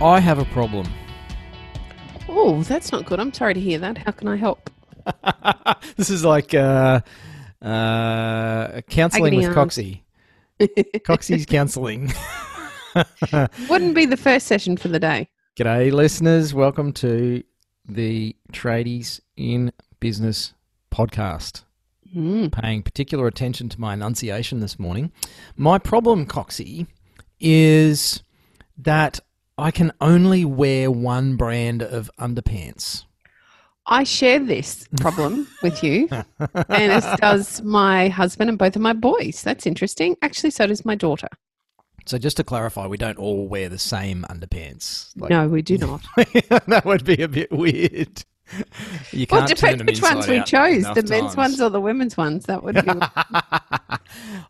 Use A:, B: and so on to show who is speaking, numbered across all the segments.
A: I have a problem.
B: Oh, that's not good. I'm sorry to hear that. How can I help?
A: this is like uh, uh, counselling with Coxie. Coxie's counselling.
B: Wouldn't be the first session for the day.
A: G'day, listeners. Welcome to the Tradies in Business podcast.
B: Mm.
A: Paying particular attention to my enunciation this morning. My problem, Coxie, is that I can only wear one brand of underpants.
B: I share this problem with you, and as does my husband and both of my boys. That's interesting. Actually, so does my daughter.
A: So just to clarify, we don't all wear the same underpants. Like,
B: no, we do not.
A: that would be a bit weird. You can't
B: it
A: turn
B: depends which ones we chose the men's
A: times.
B: ones or the women's ones. That would be.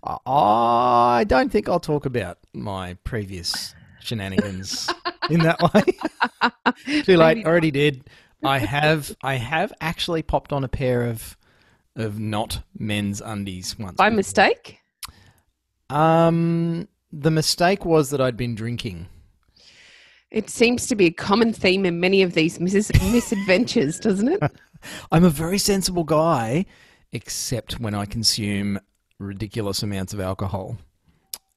A: I don't think I'll talk about my previous shenanigans in that way. Too late.
B: Maybe
A: Already did. I have. I have actually popped on a pair of of not men's undies once.
B: by
A: before.
B: mistake.
A: Um, the mistake was that I'd been drinking.
B: It seems to be a common theme in many of these mis- misadventures, doesn't it?
A: I'm a very sensible guy, except when I consume ridiculous amounts of alcohol.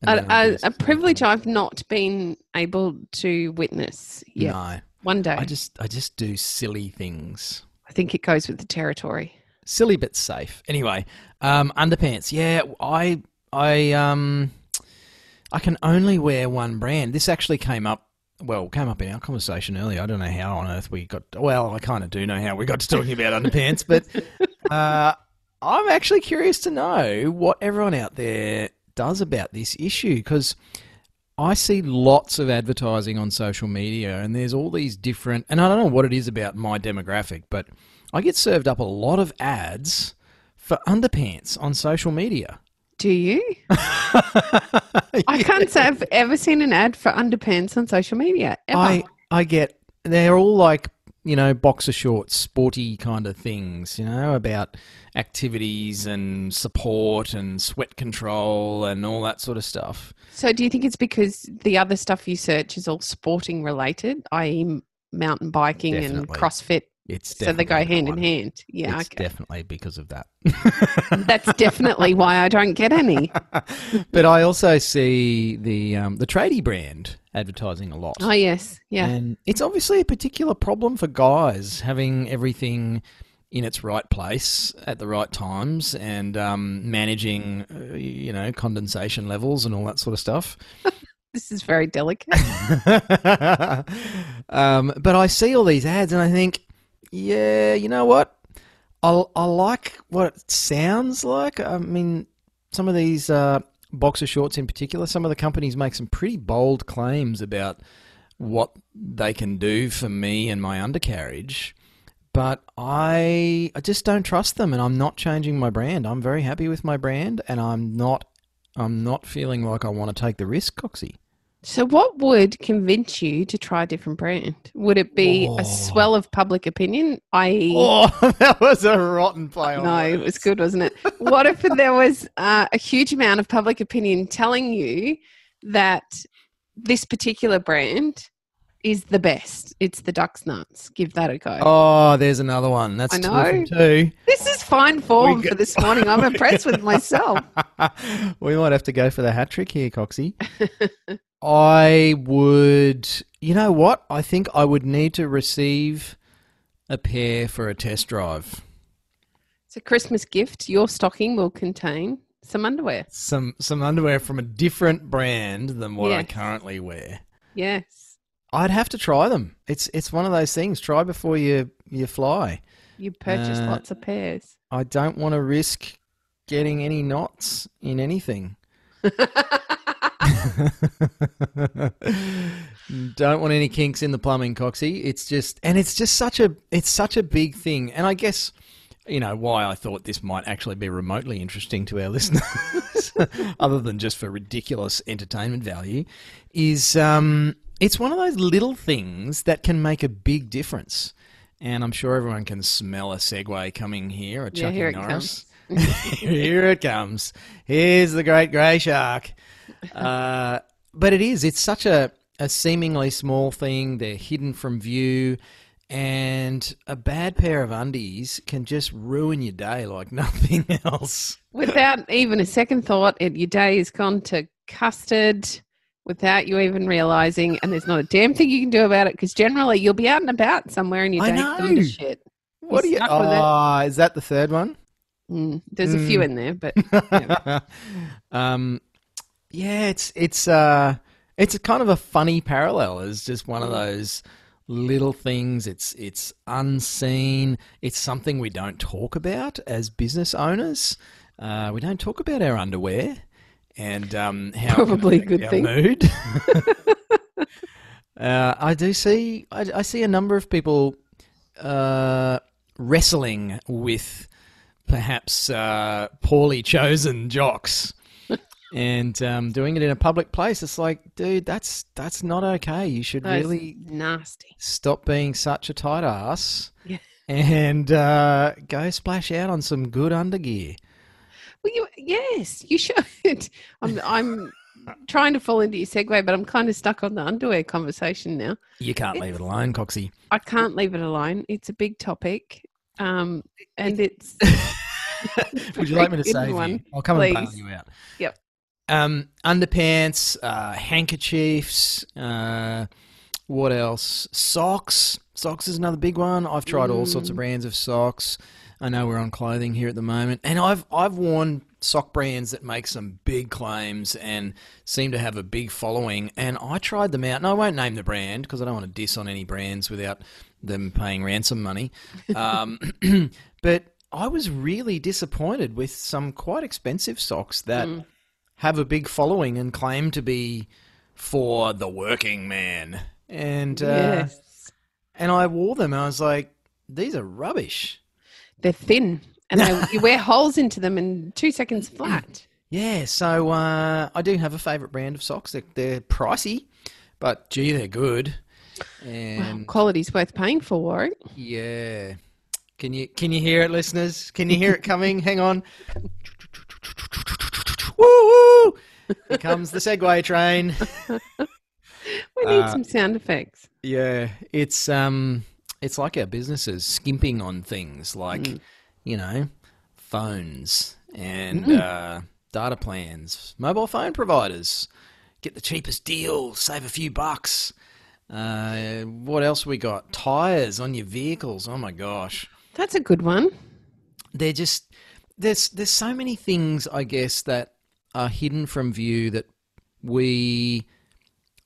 B: A, a, privilege I've not been able to witness yet.
A: No,
B: One day.
A: I just I just do silly things.
B: I think it goes with the territory.
A: Silly but safe. Anyway, um, underpants. Yeah, I I um I can only wear one brand. This actually came up. Well, came up in our conversation earlier. I don't know how on earth we got. Well, I kind of do know how we got to talking about underpants, but uh, I'm actually curious to know what everyone out there does about this issue because I see lots of advertising on social media, and there's all these different. And I don't know what it is about my demographic, but I get served up a lot of ads for underpants on social media.
B: Do you? I can't say I've ever seen an ad for underpants on social media. Ever.
A: I I get they're all like you know boxer shorts, sporty kind of things. You know about activities and support and sweat control and all that sort of stuff.
B: so, do you think it's because the other stuff you search is all sporting related, i.e., mountain biking and CrossFit?
A: It's
B: So they go hand
A: one.
B: in hand. Yeah,
A: it's
B: okay.
A: definitely because of that.
B: That's definitely why I don't get any.
A: but I also see the um, the tradie brand advertising a lot.
B: Oh, yes. Yeah.
A: And it's obviously a particular problem for guys having everything in its right place at the right times and um, managing, uh, you know, condensation levels and all that sort of stuff.
B: This is very delicate.
A: um, but I see all these ads and I think, yeah, you know what? I I like what it sounds like. I mean, some of these uh, boxer shorts in particular, some of the companies make some pretty bold claims about what they can do for me and my undercarriage. But I I just don't trust them, and I'm not changing my brand. I'm very happy with my brand, and I'm not I'm not feeling like I want to take the risk, Coxie.
B: So, what would convince you to try a different brand? Would it be
A: Oh.
B: a swell of public opinion, i.e.,
A: Oh, that was a rotten play. on
B: No, it was good, wasn't it? What if there was uh, a huge amount of public opinion telling you that this particular brand is the best? It's the Ducks Nuts. Give that a go.
A: Oh, there's another one. That's
B: I know.
A: two.
B: This is fine form for this morning. I'm impressed with myself.
A: we might have to go for the hat trick here, Coxie. I would. You know what? I think I would need to receive a pair for a test drive.
B: It's a Christmas gift. Your stocking will contain some underwear.
A: Some some underwear from a different brand than what I currently wear.
B: Yes.
A: I'd have to try them. It's it's one of those things. Try before you you fly.
B: You purchase
A: Uh,
B: lots of pairs.
A: I don't want to risk getting any knots in anything. Don't want any kinks in the plumbing, Coxie. It's just, and it's just such a, it's such a big thing. And I guess, you know, why I thought this might actually be remotely interesting to our listeners, other than just for ridiculous entertainment value, is um, it's one of those little things that can make a big difference. And I'm sure everyone can smell a segue coming here. A
B: Yeah,
A: Chucky
B: here it
A: Norris. here it comes. Here's the great grey shark. Uh, but it is. It's such a, a seemingly small thing. They're hidden from view. And a bad pair of undies can just ruin your day like nothing else.
B: Without even a second thought, it, your day has gone to custard without you even realizing, and there's not a damn thing you can do about it because generally you'll be out and about somewhere and
A: I
B: day's gone
A: know.
B: to shit.
A: What are you? Oh, is that the third one?
B: Mm, there's a few
A: Mm.
B: in there, but
A: um, yeah, it's it's uh, it's a kind of a funny parallel. It's just one of those little things. It's it's unseen. It's something we don't talk about as business owners. Uh, we don't talk about our underwear and um, how
B: Probably good
A: our
B: thing.
A: mood. uh, I do see. I, I see a number of people uh, wrestling with perhaps uh, poorly chosen jocks and um, doing it in a public place. It's like, dude, that's that's not okay. You should
B: that's
A: really
B: nasty.
A: stop being such a tight ass
B: Yeah.
A: and uh, go splash out on some good undergear.
B: Well, you yes, you should. I'm I'm trying to fall into your segue, but I'm kind of stuck on the underwear conversation now.
A: You can't leave it alone, Coxie.
B: I can't leave it alone. It's a big topic, um, and it's.
A: Would you like me to save
B: one,
A: you? I'll come and bail you out.
B: Yep.
A: Um, underpants, uh, handkerchiefs. Uh, what else? Socks. Socks is another big one. I've tried all sorts of
B: Mm.
A: brands of socks. I know we're on clothing here at the moment, and I've I've worn sock brands that make some big claims and seem to have a big following. And I tried them out, and I won't name the brand because I don't want to diss on any brands without them paying ransom money. Um, but I was really disappointed with some quite expensive socks that
B: Mm.
A: have a big following and claim to be for the working man. And uh,
B: yes,
A: and I wore them and I was like, these are rubbish.
B: They're thin, and they, you wear holes into them in two seconds flat.
A: Yeah, so uh, I do have a favourite brand of socks. They're, they're pricey, but gee, they're good.
B: Wow,
A: And
B: quality's worth paying for, Warwick.
A: yeah, can you can you hear it, listeners? Can you hear it coming? Hang on. Woo woo! Here comes the Segway train.
B: We need
A: Uh,
B: some sound effects.
A: Yeah, it's um, it's like our businesses skimping on things like,
B: Mm.
A: you know, phones and
B: Mm.
A: uh, data plans, mobile phone providers. Get the cheapest deal, save a few bucks. Uh, what else we got? Tires on your vehicles. Oh my gosh,
B: That's a good one.
A: they're just there's there's so many things I guess that are hidden from view that we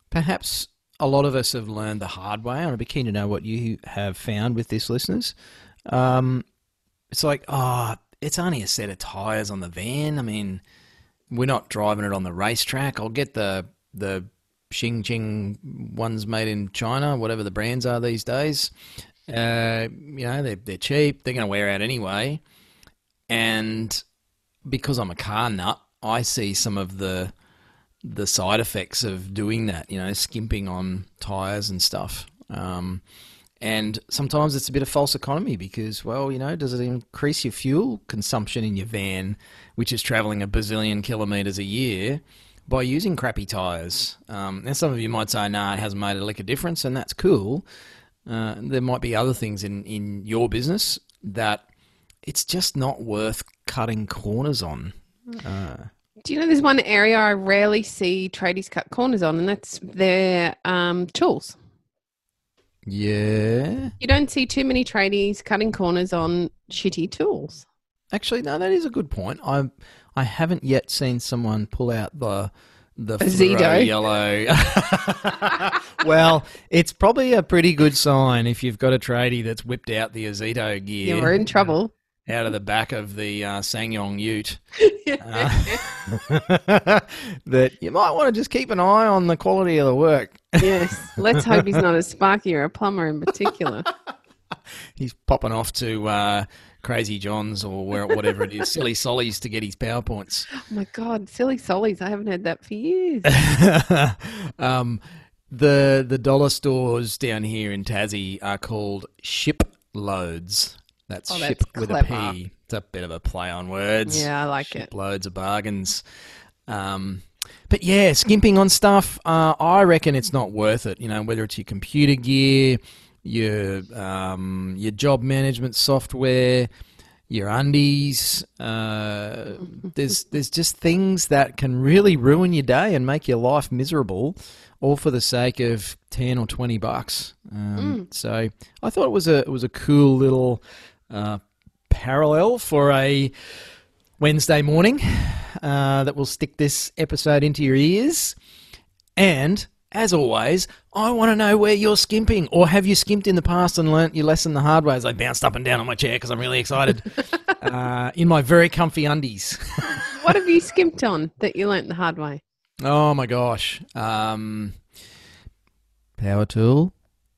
A: perhaps a lot of us have learned the hard way. And I'd be keen to know what you have found with this, listeners. Um, it's like, ah, it's only a set of tires on the van. I mean, we're not driving it on the racetrack. I'll get the the Xing Jing ones made in China, whatever the brands are these days. Uh, you know, they're they're cheap. They're going to wear out anyway. And because I'm a car nut, I see some of the the side effects of doing that. You know, skimping on tires and stuff. Um, and sometimes it's a bit of false economy because, well, you know, does it increase your fuel consumption in your van, which is traveling a bazillion kilometres a year, by using crappy tyres? Um, and some of you might say, nah, it hasn't made a lick of difference, and that's cool. Uh, there might be other things in, in your business that it's just not worth cutting corners on. Uh,
B: Do you know there's one area I rarely see tradies cut corners on, and that's their um, tools.
A: yeah.
B: You don't see too many tradies cutting corners on shitty tools.
A: Actually, no, that is a good point. I I haven't yet seen someone pull out the the Ozito. yellow. well, it's probably a pretty good sign if you've got a tradie that's whipped out the Ozito gear.
B: Yeah, we're in trouble.
A: Out of the back of the uh, SsangYong Ute. Uh, that you might want to just keep an eye on the quality of the work.
B: yes. Let's hope he's not a sparky or a plumber in particular.
A: He's popping off to uh, Crazy John's or where, whatever it is, Silly Solly's to get his PowerPoints.
B: Oh my God, silly sollies. I haven't heard that for years.
A: um, the the dollar stores down here in Tassie are called ship loads. That's
B: Oh,
A: ship
B: that's
A: with
B: clever.
A: a P. It's a bit of a play on words.
B: Yeah, I like
A: ship
B: it.
A: Loads of bargains. Um, but yeah, skimping on stuff. Uh, I reckon it's not worth it. You know, whether it's your computer gear, your um, your job management software, your undies. Uh, there's there's just things that can really ruin your day and make your life miserable, all for the sake of ten or twenty bucks. Um, So I thought it was a it was a cool little uh, parallel for a Wednesday morning uh, that will stick this episode into your ears. And as always, I want to know where you're skimping, or have you skimped in the past and learnt your lesson the hard way? As I bounced up and down on my chair because I'm really excited uh, in my very comfy undies.
B: What have you skimped on that you learnt the hard way?
A: oh my gosh! Um, power tool.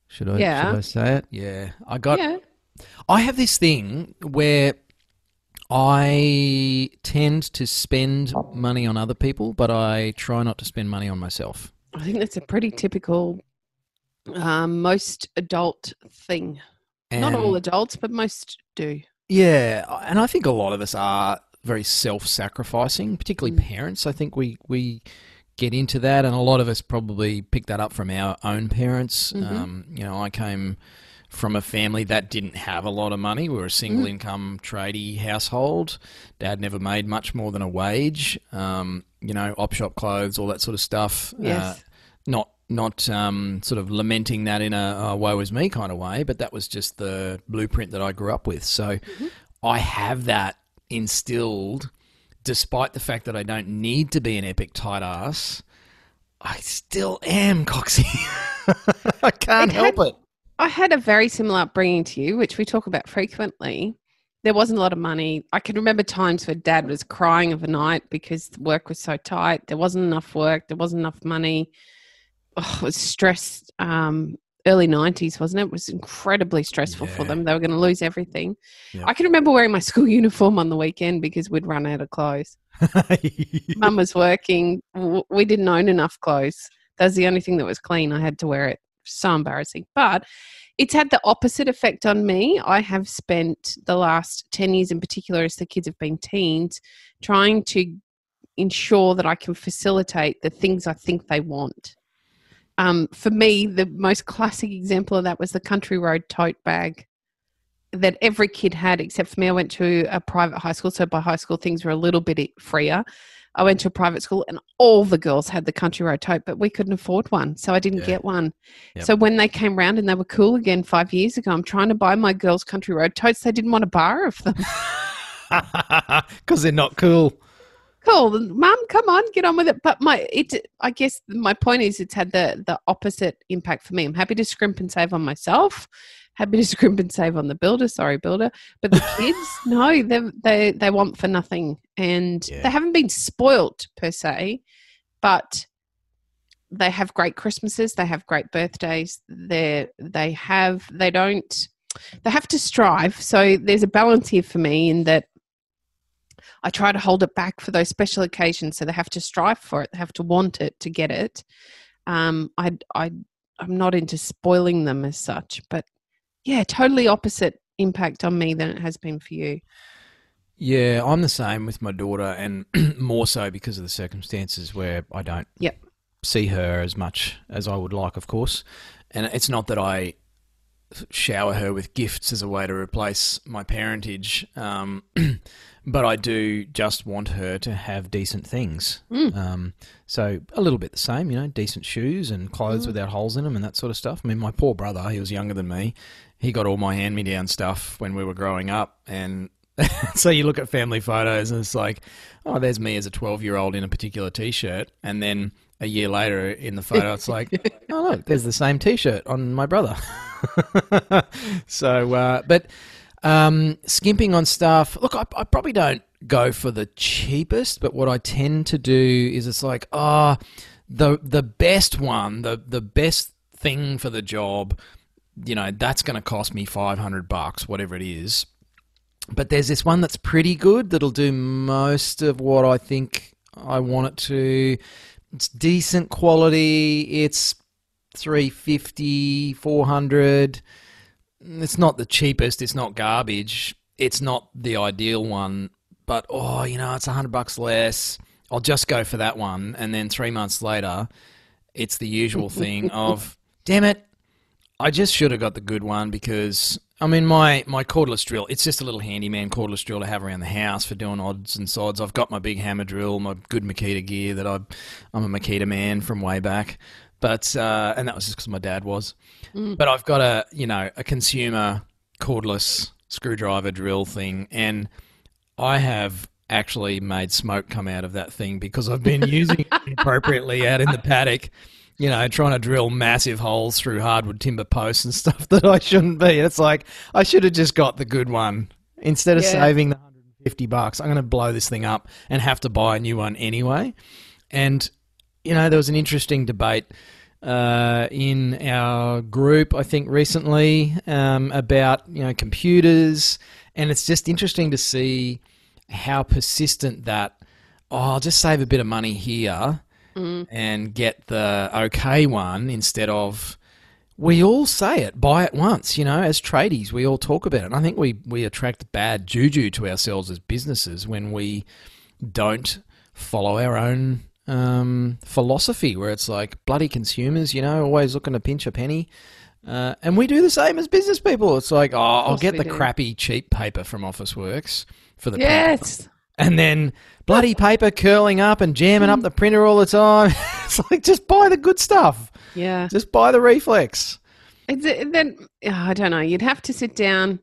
A: Should I?
B: Yeah.
A: Should I say it? Yeah, I got.
B: yeah.
A: I have this thing where I tend to spend money on other people, but I try not to spend money on myself.
B: I think that's a pretty typical, um, most adult thing. Not all adults, but most do.
A: Yeah, and I think a lot of us are very self-sacrificing, particularly
B: Mm.
A: parents. I think we we get into that, and a lot of us probably pick that up from our own parents.
B: Mhm.
A: Um, you know, I came from a family that didn't have a lot of money. We were a single
B: Mm.
A: income tradie household. Dad never made much more than a wage. Um, you know, op shop clothes, all that sort of stuff. Uh,
B: Yes.
A: not not um, sort of lamenting that in a oh, woe is me kind of way, but that was just the blueprint that I grew up with. So I have that instilled, despite the fact that I don't need to be an epic tight ass. I still am Coxie. I can't
B: It
A: help
B: had-
A: it.
B: I had a very similar upbringing to you, which we talk about frequently. There wasn't a lot of money. I can remember times where dad was crying overnight because the work was so tight. There wasn't enough work. There wasn't enough money. Oh, it was stressed. Um, early 90s, wasn't it? It was incredibly stressful for them. They were going to lose everything.
A: Yeah.
B: I can remember wearing my school uniform on the weekend because we'd run out of clothes. Mum was working. We didn't own enough clothes. That was the only thing that was clean. I had to wear it. So embarrassing. But it's had the opposite effect on me. I have spent the last 10 years in particular, as the kids have been teens, trying to ensure that I can facilitate the things I think they want. Um, for me, the most classic example of that was the Country Road tote bag that every kid had, except for me. I went to a private high school, so by high school things were a little bit freer. I went to a private school, and all the girls had the Country Road tote, but we couldn't afford one, so I didn't
A: Yeah.
B: get one.
A: Yep.
B: So when they came round and they were cool again five years ago, I'm trying to buy my girls Country Road totes. They didn't want a bar of them.
A: Because they're not cool.
B: cool mum come on get on with it but my it i guess my point is it's had the the opposite impact for me i'm happy to scrimp and save on myself happy to scrimp and save on the builder sorry builder but the kids no they they they want for nothing and
A: Yeah.
B: they haven't been spoilt per se but they have great christmases they have great birthdays they they have they don't they have to strive so there's a balance here for me in that I try to hold it back for those special occasions, so they have to strive for it. They have to want it to get it. Um, I, I, I'm not into spoiling them as such, but yeah, totally opposite impact on me than it has been for you.
A: Yeah, I'm the same with my daughter, and more so because of the circumstances where I don't
B: Yep.
A: see her as much as I would like, of course. And it's not that I shower her with gifts as a way to replace my parentage, um, but I do just want her to have decent things.
B: Mm.
A: Um, so a little bit the same, you know, decent shoes and clothes
B: Mm.
A: without holes in them and that sort of stuff. I mean, my poor brother, he was younger than me. He got all my hand-me-down stuff when we were growing up, and so you look at family photos and it's like, oh, there's me as a 12-year-old in a particular t-shirt, and then a year later in the photo, it's like, oh look, there's the same t-shirt on my brother. so, uh, but Um, skimping on stuff. Look, I, I probably don't go for the cheapest, but what I tend to do is it's like, ah, the the best one, the the best thing for the job, you know, that's going to cost me five hundred bucks, whatever it is. But there's this one that's pretty good that'll do most of what I think I want it to. It's decent quality. It's 350, 400. It's not the cheapest. It's not garbage. It's not the ideal one. But, oh, you know, it's 100 bucks less. I'll just go for that one. And then three months later, it's the usual thing of, damn it, I just should have got the good one because I mean my my cordless drill. It's just a little handyman cordless drill to have around the house for doing odds and sods. I've got my big hammer drill, my good Makita gear that I I'm a Makita man from way back. But uh, and that was just because my dad was. Mm. But I've got a you know a consumer cordless screwdriver drill thing, and I have actually made smoke come out of that thing because I've been using it appropriately out in the paddock you know, trying to drill massive holes through hardwood timber posts and stuff that I shouldn't be. It's like I should have just got the good one instead of yeah. saving the 150 bucks. I'm going to blow this thing up and have to buy a new one anyway. And you know, there was an interesting debate uh, in our group, I think, recently um, about you know computers, and it's just interesting to see how persistent that. Oh, I'll just save a bit of money here mm. and get the okay one instead of we all say it, buy it once, you know, as tradies, we all talk about it. And I think we, we attract bad juju to ourselves as businesses when we don't follow our own um, philosophy, where it's like bloody consumers, you know, always looking to pinch a penny. Uh, and we do the same as business people. It's like, oh, I'll get the do. crappy, cheap paper from Officeworks for the
B: yes
A: and then bloody paper curling up and jamming up the printer all the time. it's like just buy the good stuff.
B: Yeah,
A: just buy the reflex.
B: It's, then oh, I don't know. You'd have to sit down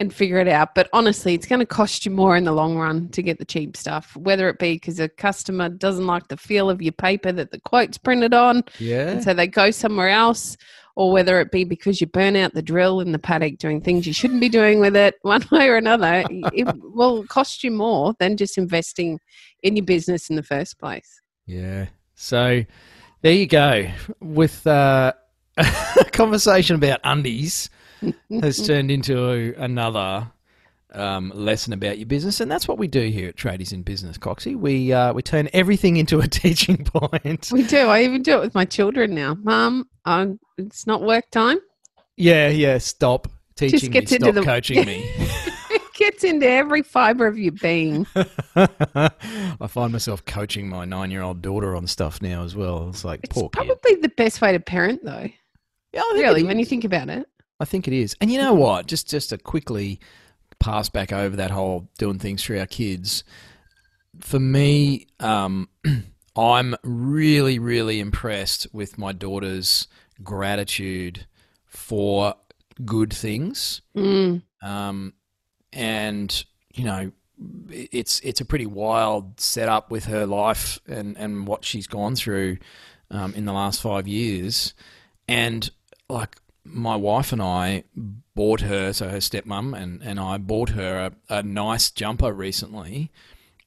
B: and figure it out. But honestly, it's going to cost you more in the long run to get the cheap stuff, whether it be because a customer doesn't like the feel of your paper that the quote's printed on.
A: Yeah.
B: And so they go somewhere else, or whether it be because you burn out the drill in the paddock doing things you shouldn't be doing with it, one way or another, it will cost you more than just investing in your business in the first place.
A: Yeah. So there you go. With uh, a conversation about undies has turned into another um, lesson about your business, and that's what we do here at Tradies in Business, Coxie. We uh, we turn everything into a teaching point.
B: We do. I even do it with my children now. Mum, um, it's not work time.
A: Yeah, yeah. Stop teaching me. Stop the, coaching me.
B: it gets into every fibre of your being.
A: I find myself coaching my nine-year-old daughter on stuff now as well. It's like
B: it's probably
A: kid.
B: the best way to parent, though. Yeah, really, when you think about it.
A: I think it is. And you know what? Just just to quickly pass back over that whole doing things for our kids. For me, um, I'm really, really impressed with my daughter's gratitude for good things.
B: Mm.
A: Um, and you know, it's it's a pretty wild setup with her life and and what she's gone through um, in the last five years. And like my wife and I bought her, so her stepmom and, and I bought her a, a nice jumper recently.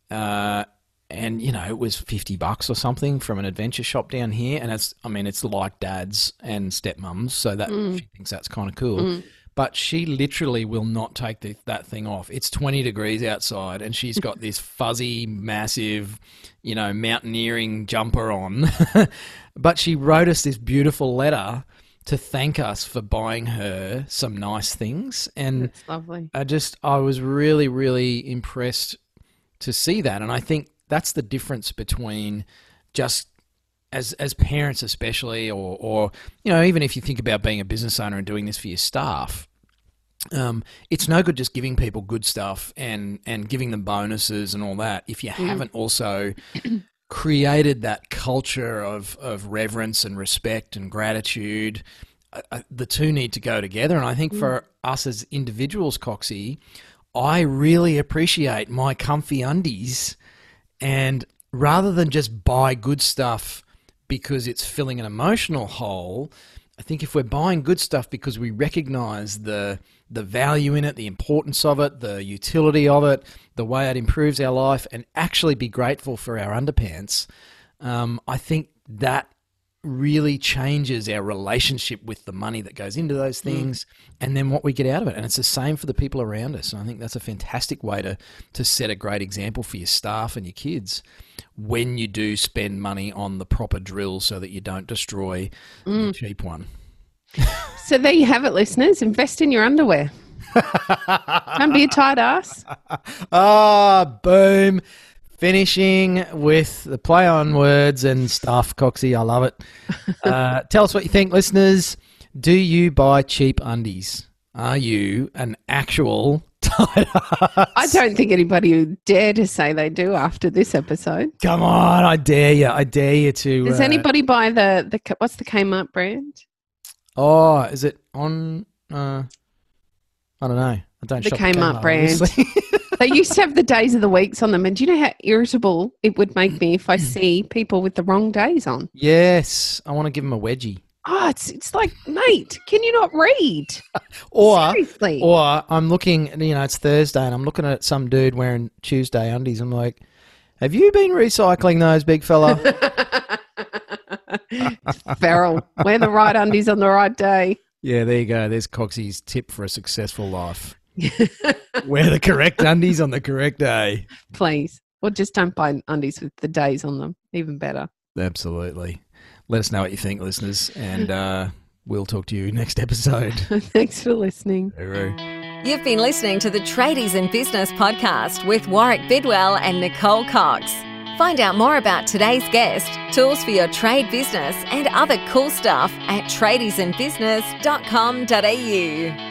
A: Uh, and you know it was 50 bucks or something from an adventure shop down here and it's i mean it's like dads and stepmums so that mm. she thinks that's kind of cool mm. but she literally will not take the, that thing off it's 20 degrees outside and she's got this fuzzy massive you know mountaineering jumper on but she wrote us this beautiful letter to thank us for buying her some nice things and
B: That's lovely.
A: I just I was really really impressed to see that and I think that's the difference between just as as parents especially or or you know even if you think about being a business owner and doing this for your staff um, it's no good just giving people good stuff and and giving them bonuses and all that if you mm. haven't also created that culture of, of reverence and respect and gratitude. The two need to go together. And I think mm. for us as individuals, Coxie, I really appreciate my comfy undies. And rather than just buy good stuff because it's filling an emotional hole, I think if we're buying good stuff because we recognize the the value in it, the importance of it, the utility of it, the way it improves our life, and actually be grateful for our underpants, um, I think that really changes our relationship with the money that goes into those things and then what we get out of it. And it's the same for the people around us. And I think that's a fantastic way to, to set a great example for your staff and your kids when you do spend money on the proper drill so that you don't destroy the cheap one.
B: So there you have it, listeners. Invest in your underwear. Don't be a tight ass.
A: Ah, boom. Finishing with the play on words and stuff, Coxie. I love it. Uh, tell us what you think, listeners. Do you buy cheap undies? Are you an actual tight ass?
B: I don't think anybody would dare to say they do after this episode.
A: Come on, I dare you. I dare you to.
B: Does
A: uh,
B: anybody buy the the what's the Kmart brand?
A: Oh, is it on? Uh, I don't know. I don't
B: The
A: shop
B: Kmart
A: at
B: brand. They used to have the days of the weeks on them, and do you know how irritable it would make me if I see people with the wrong days on?
A: yes, I want to give them a wedgie.
B: Oh, it's it's like, mate, can you not read?
A: Or
B: Seriously.
A: Or I'm looking, you know, it's Thursday and I'm looking at some dude wearing Tuesday undies. I'm like, have you been recycling those, big fella?
B: Feral. Wear the right undies on the right day.
A: yeah, there you go. There's Coxie's tip for a successful life. Wear the correct undies on the correct day.
B: Please. Or just don't buy undies with the days on them. Even better.
A: Absolutely. Let us know what you think, listeners, and uh, we'll talk to you next episode.
B: Thanks for listening.
C: You've been listening to the Tradies in Business podcast with Warwick Bidwell and Nicole Cox. Find out more about today's guest, tools for your trade business, and other cool stuff at tradiesinbusiness.com.au.